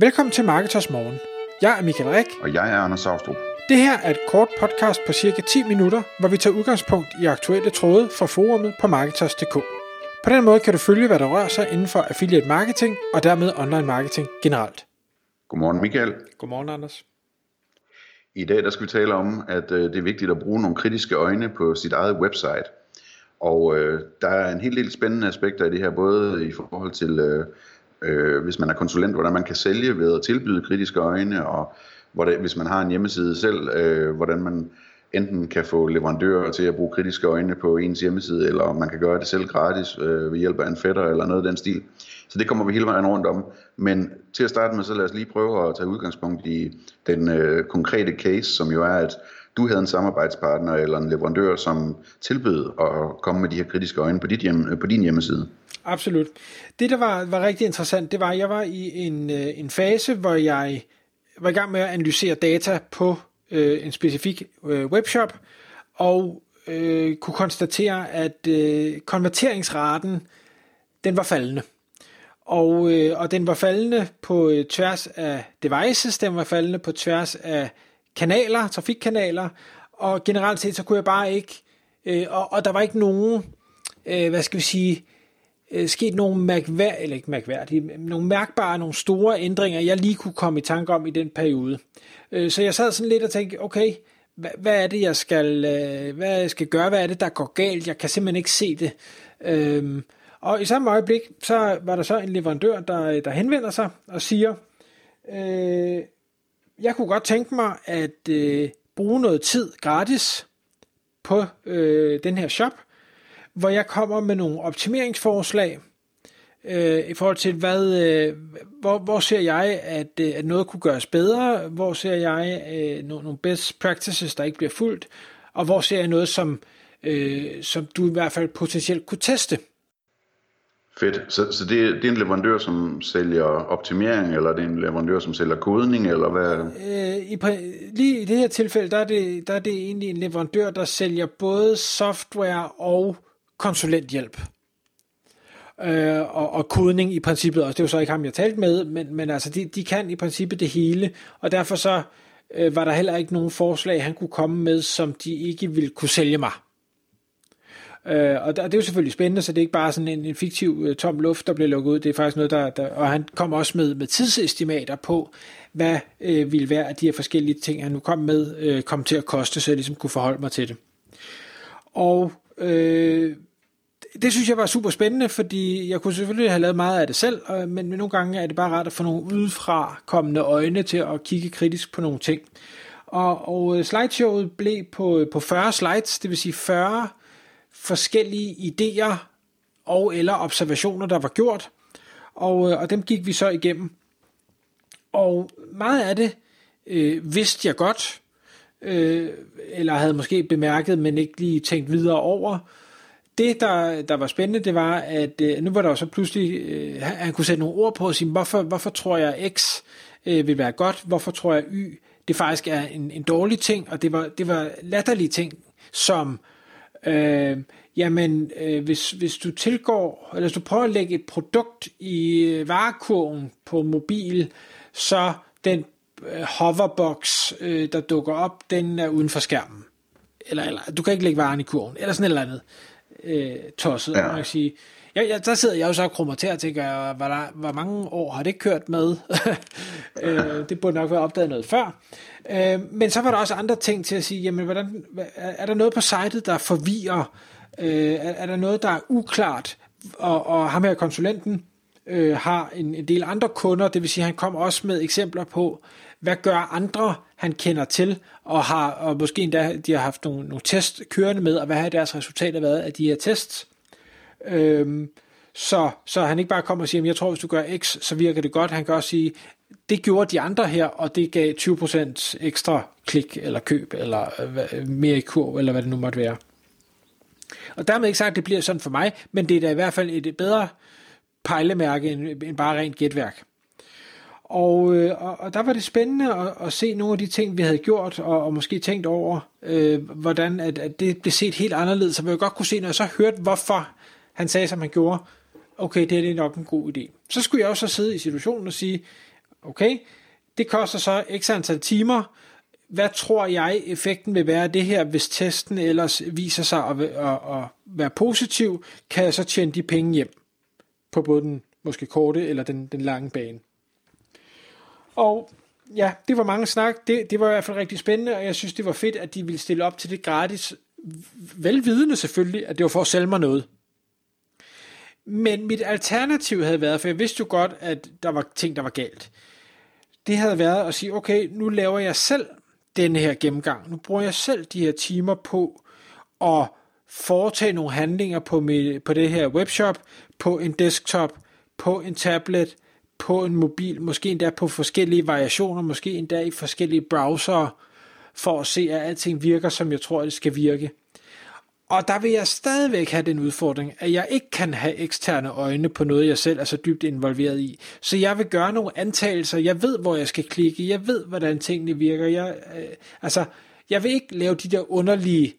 Velkommen til Marketers Morgen. Jeg er Michael Rik. Og jeg er Anders Saustrup. Det her er et kort podcast på cirka 10 minutter, hvor vi tager udgangspunkt i aktuelle tråde fra forumet på Marketers.dk. På den måde kan du følge, hvad der rører sig inden for affiliate marketing og dermed online marketing generelt. Godmorgen Michael. Godmorgen Anders. I dag der skal vi tale om, at øh, det er vigtigt at bruge nogle kritiske øjne på sit eget website. Og øh, der er en helt del spændende aspekter i det her, både i forhold til, øh, øh, hvis man er konsulent, hvordan man kan sælge ved at tilbyde kritiske øjne, og hvordan, hvis man har en hjemmeside selv, øh, hvordan man enten kan få leverandører til at bruge kritiske øjne på ens hjemmeside, eller man kan gøre det selv gratis øh, ved hjælp af en fætter eller noget af den stil. Så det kommer vi hele vejen rundt om. Men til at starte med, så lad os lige prøve at tage udgangspunkt i den øh, konkrete case, som jo er, at du havde en samarbejdspartner eller en leverandør, som tilbød at komme med de her kritiske øjne på, dit hjem, øh, på din hjemmeside. Absolut. Det, der var, var rigtig interessant, det var, at jeg var i en, øh, en fase, hvor jeg var i gang med at analysere data på øh, en specifik øh, webshop, og øh, kunne konstatere, at øh, konverteringsraten, den var faldende. Og, øh, og den var faldende på øh, tværs af devices, den var faldende på tværs af kanaler, trafikkanaler, og generelt set så kunne jeg bare ikke, øh, og, og der var ikke nogen, øh, hvad skal vi sige, øh, sket nogle mærkvær, eller ikke mærkværdige, nogle mærkbare, nogle store ændringer, jeg lige kunne komme i tanke om i den periode. Øh, så jeg sad sådan lidt og tænkte, okay, hvad, hvad er det, jeg skal, øh, hvad jeg skal gøre? Hvad er det, der går galt? Jeg kan simpelthen ikke se det. Øh, og i samme øjeblik, så var der så en leverandør, der, øh, der henvender sig og siger, øh, jeg kunne godt tænke mig at øh, bruge noget tid gratis på øh, den her shop, hvor jeg kommer med nogle optimeringsforslag øh, i forhold til, hvad, øh, hvor, hvor ser jeg, at, øh, at noget kunne gøres bedre, hvor ser jeg øh, nogle, nogle best practices, der ikke bliver fuldt, og hvor ser jeg noget, som, øh, som du i hvert fald potentielt kunne teste. Fedt. Så, så det, det er en leverandør, som sælger optimering, eller det er en leverandør, som sælger kodning, eller hvad? Øh, i, lige i det her tilfælde, der er, det, der er det egentlig en leverandør, der sælger både software og konsulenthjælp. Øh, og, og kodning i princippet også. Det er jo så ikke ham, jeg talte med, men, men altså, de, de kan i princippet det hele, og derfor så øh, var der heller ikke nogen forslag, han kunne komme med, som de ikke ville kunne sælge mig. Øh, og det er jo selvfølgelig spændende, så det er ikke bare sådan en, en fiktiv øh, tom luft, der bliver lukket ud. Det er faktisk noget, der, der og han kom også med, med tidsestimater på, hvad øh, ville være, at de her forskellige ting, han nu kom med, øh, kom til at koste, så jeg ligesom kunne forholde mig til det. Og øh, det synes jeg var super spændende, fordi jeg kunne selvfølgelig have lavet meget af det selv, men, men nogle gange er det bare rart at få nogle udefra kommende øjne til at kigge kritisk på nogle ting. Og, og øh, slideshowet blev på, øh, på 40 slides, det vil sige 40 forskellige idéer og eller observationer, der var gjort, og, og dem gik vi så igennem. Og meget af det øh, vidste jeg godt, øh, eller havde måske bemærket, men ikke lige tænkt videre over. Det, der, der var spændende, det var, at øh, nu var der så pludselig, øh, han kunne sætte nogle ord på og sige, hvorfor, hvorfor tror jeg X øh, vil være godt, hvorfor tror jeg Y, det faktisk er en, en dårlig ting, og det var, det var latterlige ting, som øh, jamen øh, hvis, hvis du tilgår, eller hvis du prøver at lægge et produkt i øh, varekurven på mobil, så den øh, hoverbox, øh, der dukker op, den er uden for skærmen. Eller, eller du kan ikke lægge varen i kurven, eller sådan et eller andet øh, tosset, ja. man kan sige. Jeg, jeg, der sidder jeg jo så og krummer til og tænker, hvor, der, hvor mange år har det kørt med? øh, det burde nok være opdaget noget før. Øh, men så var der også andre ting til at sige, jamen, hvordan, er der noget på sitet, der forvirrer? Øh, er, er der noget, der er uklart? Og, og ham her konsulenten øh, har en, en del andre kunder, det vil sige, at han kommer også med eksempler på, hvad gør andre, han kender til, og har og måske endda de har haft nogle, nogle test kørende med, og hvad har deres resultater været af de her tests. Øhm, så, så han ikke bare kommer og siger, jeg tror, hvis du gør X, så virker det godt. Han kan også sige, det gjorde de andre her, og det gav 20% ekstra klik eller køb, eller øh, mere i kurv, eller hvad det nu måtte være. Og dermed ikke sagt, at det bliver sådan for mig, men det er da i hvert fald et bedre pejlemærke end, end bare rent gætværk. Og, øh, og, og der var det spændende at, at se nogle af de ting, vi havde gjort, og, og måske tænkt over, øh, hvordan at, at det blev set helt anderledes. Så vi godt kunne se, når jeg så hørte, hvorfor han sagde, som han gjorde, okay, det er nok en god idé. Så skulle jeg også så sidde i situationen og sige, Okay, det koster så x antal timer. Hvad tror jeg effekten vil være af det her, hvis testen ellers viser sig at, at, at være positiv? Kan jeg så tjene de penge hjem på både den måske korte eller den, den lange bane? Og ja, det var mange snak. Det, det var i hvert fald rigtig spændende, og jeg synes, det var fedt, at de ville stille op til det gratis. Velvidende selvfølgelig, at det var for at sælge mig noget. Men mit alternativ havde været, for jeg vidste jo godt, at der var ting, der var galt. Det havde været at sige, okay, nu laver jeg selv denne her gennemgang. Nu bruger jeg selv de her timer på at foretage nogle handlinger på, mit, på det her webshop, på en desktop, på en tablet, på en mobil, måske endda på forskellige variationer, måske endda i forskellige browsere, for at se, at alting virker, som jeg tror, det skal virke. Og der vil jeg stadigvæk have den udfordring, at jeg ikke kan have eksterne øjne på noget, jeg selv er så dybt involveret i. Så jeg vil gøre nogle antagelser. Jeg ved, hvor jeg skal klikke. Jeg ved, hvordan tingene virker. Jeg, øh, altså, jeg vil ikke lave de der underlige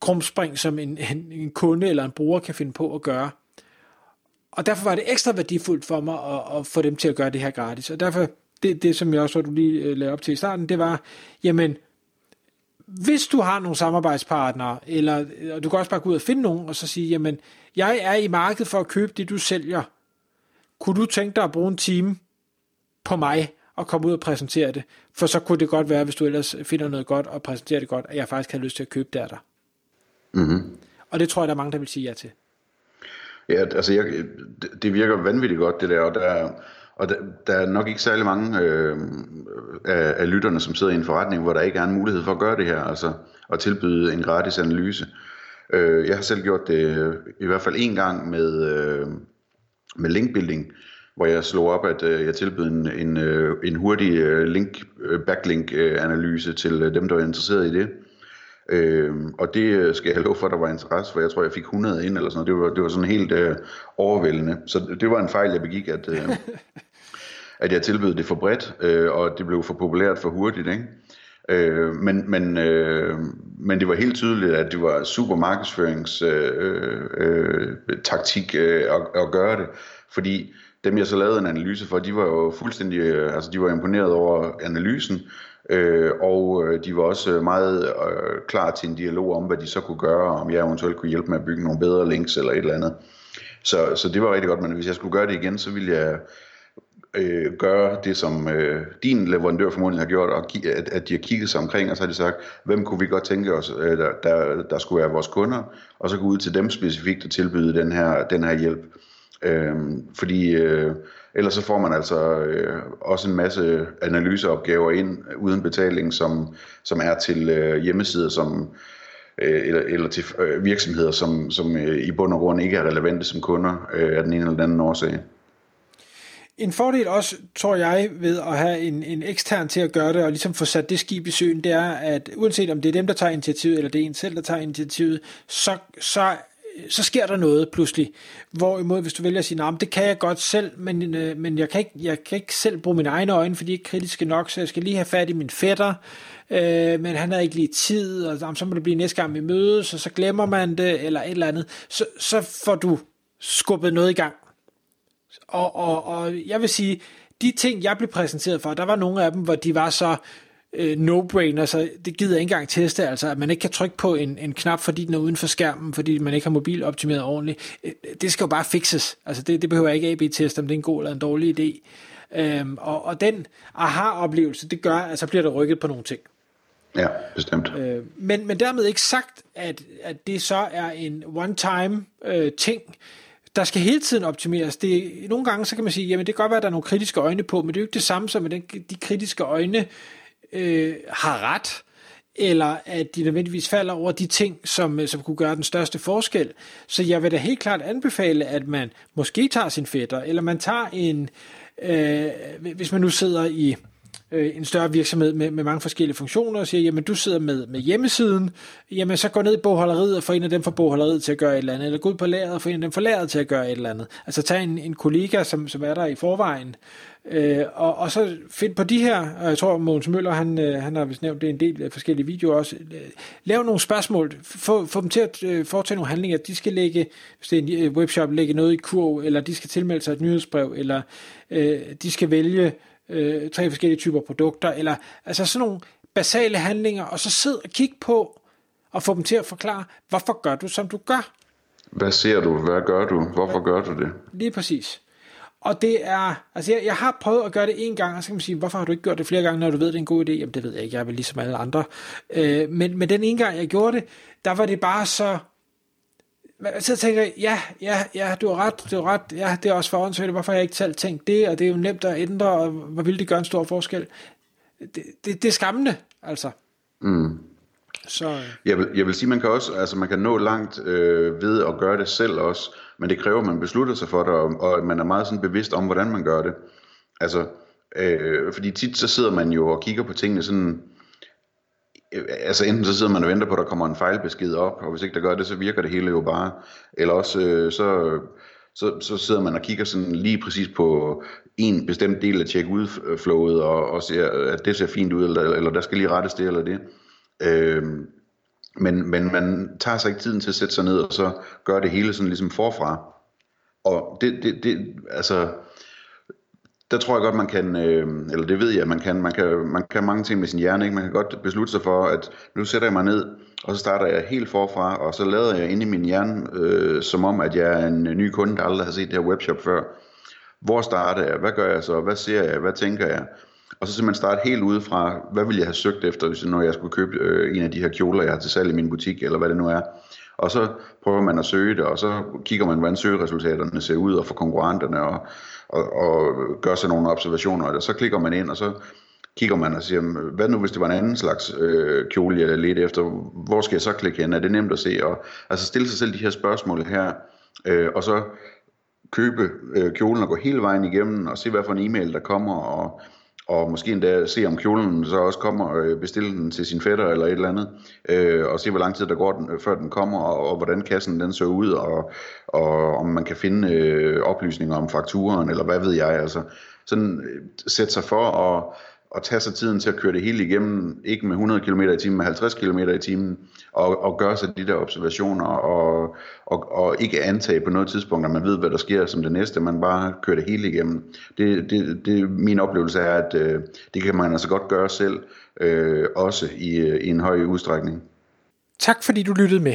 krumspring, som en, en, en kunde eller en bruger kan finde på at gøre. Og derfor var det ekstra værdifuldt for mig at, at få dem til at gøre det her gratis. Og derfor, det, det som jeg også så, du lige øh, lagde op til i starten, det var, jamen, hvis du har nogle samarbejdspartnere, eller og du kan også bare gå ud og finde nogen, og så sige, jamen, jeg er i markedet for at købe det, du sælger. Kunne du tænke dig at bruge en time på mig, og komme ud og præsentere det? For så kunne det godt være, hvis du ellers finder noget godt og præsenterer det godt, at jeg faktisk har lyst til at købe det af dig. Mm-hmm. Og det tror jeg, der er mange, der vil sige ja til. Ja, altså jeg, det virker vanvittigt godt det der, og der, og der, der er nok ikke særlig mange øh, af, af lytterne, som sidder i en forretning, hvor der ikke er en mulighed for at gøre det her, altså at tilbyde en gratis analyse. Øh, jeg har selv gjort det øh, i hvert fald en gang med, øh, med linkbuilding, hvor jeg slog op, at øh, jeg tilbød en, en, øh, en hurtig øh, link, øh, backlink-analyse øh, til øh, dem, der var interesseret i det. Øh, og det øh, skal jeg love for, at der var interesse for. Jeg tror, jeg fik 100 ind eller sådan noget. Det var, det var sådan helt øh, overvældende. Så det var en fejl, jeg begik, at, øh, at jeg tilbød det for bredt, øh, og det blev for populært for hurtigt. Ikke? Øh, men, men, øh, men det var helt tydeligt, at det var super markedsføringstaktik øh, øh, øh, at, at gøre det. Fordi dem, jeg så lavede en analyse for, de var jo fuldstændig, øh, altså de var imponeret over analysen, Øh, og øh, de var også øh, meget øh, klar til en dialog om, hvad de så kunne gøre, om jeg eventuelt kunne hjælpe med at bygge nogle bedre links eller et eller andet. Så, så det var rigtig godt, men hvis jeg skulle gøre det igen, så ville jeg øh, gøre det, som øh, din leverandør formodentlig har gjort, og at, at de har kigget sig omkring, og så har de sagt, hvem kunne vi godt tænke os, øh, der, der, der skulle være vores kunder, og så gå ud til dem specifikt og tilbyde den her, den her hjælp. Øh, fordi øh, ellers så får man altså øh, også en masse analyseopgaver ind øh, uden betaling, som, som er til øh, hjemmesider, som øh, eller, eller til øh, virksomheder, som, som øh, i bund og grund ikke er relevante som kunder øh, af den ene eller den anden årsag. En fordel også, tror jeg, ved at have en, en ekstern til at gøre det, og ligesom få sat det skib i søen, det er, at uanset om det er dem, der tager initiativet, eller det er en selv, der tager initiativet, så, så så sker der noget pludselig. Hvorimod, hvis du vælger at sige, nah, det kan jeg godt selv, men, øh, men jeg, kan ikke, jeg kan ikke selv bruge mine egne øjne, fordi de er ikke kritiske nok, så jeg skal lige have fat i min fætter, øh, men han har ikke lige tid, og jamen, så må det blive næste gang vi mødes, og så glemmer man det, eller et eller andet. Så, så får du skubbet noget i gang. Og, og, og jeg vil sige, de ting, jeg blev præsenteret for, der var nogle af dem, hvor de var så øh, no-brainer, så det gider jeg ikke engang teste, altså at man ikke kan trykke på en, en knap, fordi den er uden for skærmen, fordi man ikke har mobil optimeret ordentligt. Øh, det skal jo bare fixes. Altså det, det behøver jeg ikke AB-teste, om det er en god eller en dårlig idé. Øhm, og, og den aha-oplevelse, det gør, at så bliver der rykket på nogle ting. Ja, bestemt. Øh, men, men dermed ikke sagt, at, at det så er en one-time øh, ting, der skal hele tiden optimeres. Det, nogle gange så kan man sige, jamen det kan godt være, at der er nogle kritiske øjne på, men det er jo ikke det samme som, at den, de kritiske øjne øh, har ret, eller at de nødvendigvis falder over de ting, som, øh, som kunne gøre den største forskel. Så jeg vil da helt klart anbefale, at man måske tager sin fætter, eller man tager en, øh, hvis man nu sidder i øh, en større virksomhed med, med mange forskellige funktioner, og siger, jamen du sidder med, med hjemmesiden, jamen så gå ned i bogholderiet og få en af dem fra bogholderiet til at gøre et eller andet, eller gå ud på lageret og få en af dem fra lageret til at gøre et eller andet. Altså tag en, en kollega, som, som er der i forvejen, øh, og, og så find på de her, og jeg tror Mogens Møller, han, øh, han har vist nævnt det en del af forskellige videoer også, øh, lav nogle spørgsmål, få, få dem til at øh, foretage nogle handlinger, de skal lægge, hvis det er en øh, webshop, lægge noget i kurv, eller de skal tilmelde sig et nyhedsbrev, eller øh, de skal vælge øh, tre forskellige typer produkter, eller altså sådan nogle basale handlinger, og så sid og kig på, og få dem til at forklare, hvorfor gør du, som du gør. Hvad ser du? Hvad gør du? Hvorfor gør du det? Lige præcis. Og det er, altså jeg, jeg har prøvet at gøre det en gang, og så kan man sige, hvorfor har du ikke gjort det flere gange, når du ved, det er en god idé? Jamen det ved jeg ikke, jeg er vel ligesom alle andre. Øh, men, men den ene gang, jeg gjorde det, der var det bare så, så tænker jeg, ja, ja, ja, du har ret, du har ret, ja, det er også for åndssvagt, hvorfor har jeg ikke selv tænkt det, og det er jo nemt at ændre, og hvor vil det gøre en stor forskel? Det, det, det er skræmmende, altså. Mm. Så, øh. jeg, vil, jeg vil sige, man kan også, altså man kan nå langt øh, ved at gøre det selv også, men det kræver, at man beslutter sig for det, og, og man er meget sådan bevidst om, hvordan man gør det. Altså, øh, fordi tit så sidder man jo og kigger på tingene sådan, øh, Øh, altså enten så sidder man og venter på, at der kommer en fejlbesked op, og hvis ikke der gør det, så virker det hele jo bare, eller også øh, så, så, så sidder man og kigger sådan lige præcis på en bestemt del af check ud flowet og, og ser, at det ser fint ud, eller, eller der skal lige rettes det eller det. Øh, men, men man tager sig ikke tiden til at sætte sig ned og så gøre det hele sådan ligesom forfra. Og det, det, det altså, der tror jeg godt, man kan, øh, eller det ved jeg, man kan, man kan, man kan mange ting med sin hjerne, ikke? man kan godt beslutte sig for, at nu sætter jeg mig ned, og så starter jeg helt forfra, og så lader jeg ind i min hjerne, øh, som om, at jeg er en øh, ny kunde, der aldrig har set det her webshop før. Hvor starter jeg? Hvad gør jeg så? Hvad ser jeg? Hvad tænker jeg? Og så simpelthen starte helt udefra, hvad vil jeg have søgt efter, hvis når jeg skulle købe øh, en af de her kjoler, jeg har til salg i min butik, eller hvad det nu er. Og så prøver man at søge det, og så kigger man, hvordan søgeresultaterne ser ud, og for konkurrenterne, og, og, og gør sig nogle observationer, og så klikker man ind, og så kigger man og siger, hvad nu hvis det var en anden slags øh, kjole, jeg ledte efter, hvor skal jeg så klikke hen, er det nemt at se, og altså stille sig selv de her spørgsmål her, øh, og så købe øh, kjolen og gå hele vejen igennem, og se hvad for en e-mail der kommer, og og måske endda se om kjolen så også kommer og bestille den til sin fætter eller et eller andet, øh, og se hvor lang tid der går, den, øh, før den kommer, og, og hvordan kassen den ser ud, og, og om man kan finde øh, oplysninger om fakturen, eller hvad ved jeg, altså. Sådan øh, sætte sig for at at tage sig tiden til at køre det hele igennem, ikke med 100 km i timen, men 50 km i timen, og, og gøre sig de der observationer, og, og, og ikke antage på noget tidspunkt, at man ved, hvad der sker som det næste, man bare kører det hele igennem. Det, det, det min oplevelse er, at øh, det kan man altså godt gøre selv, øh, også i, øh, i en høj udstrækning. Tak fordi du lyttede med.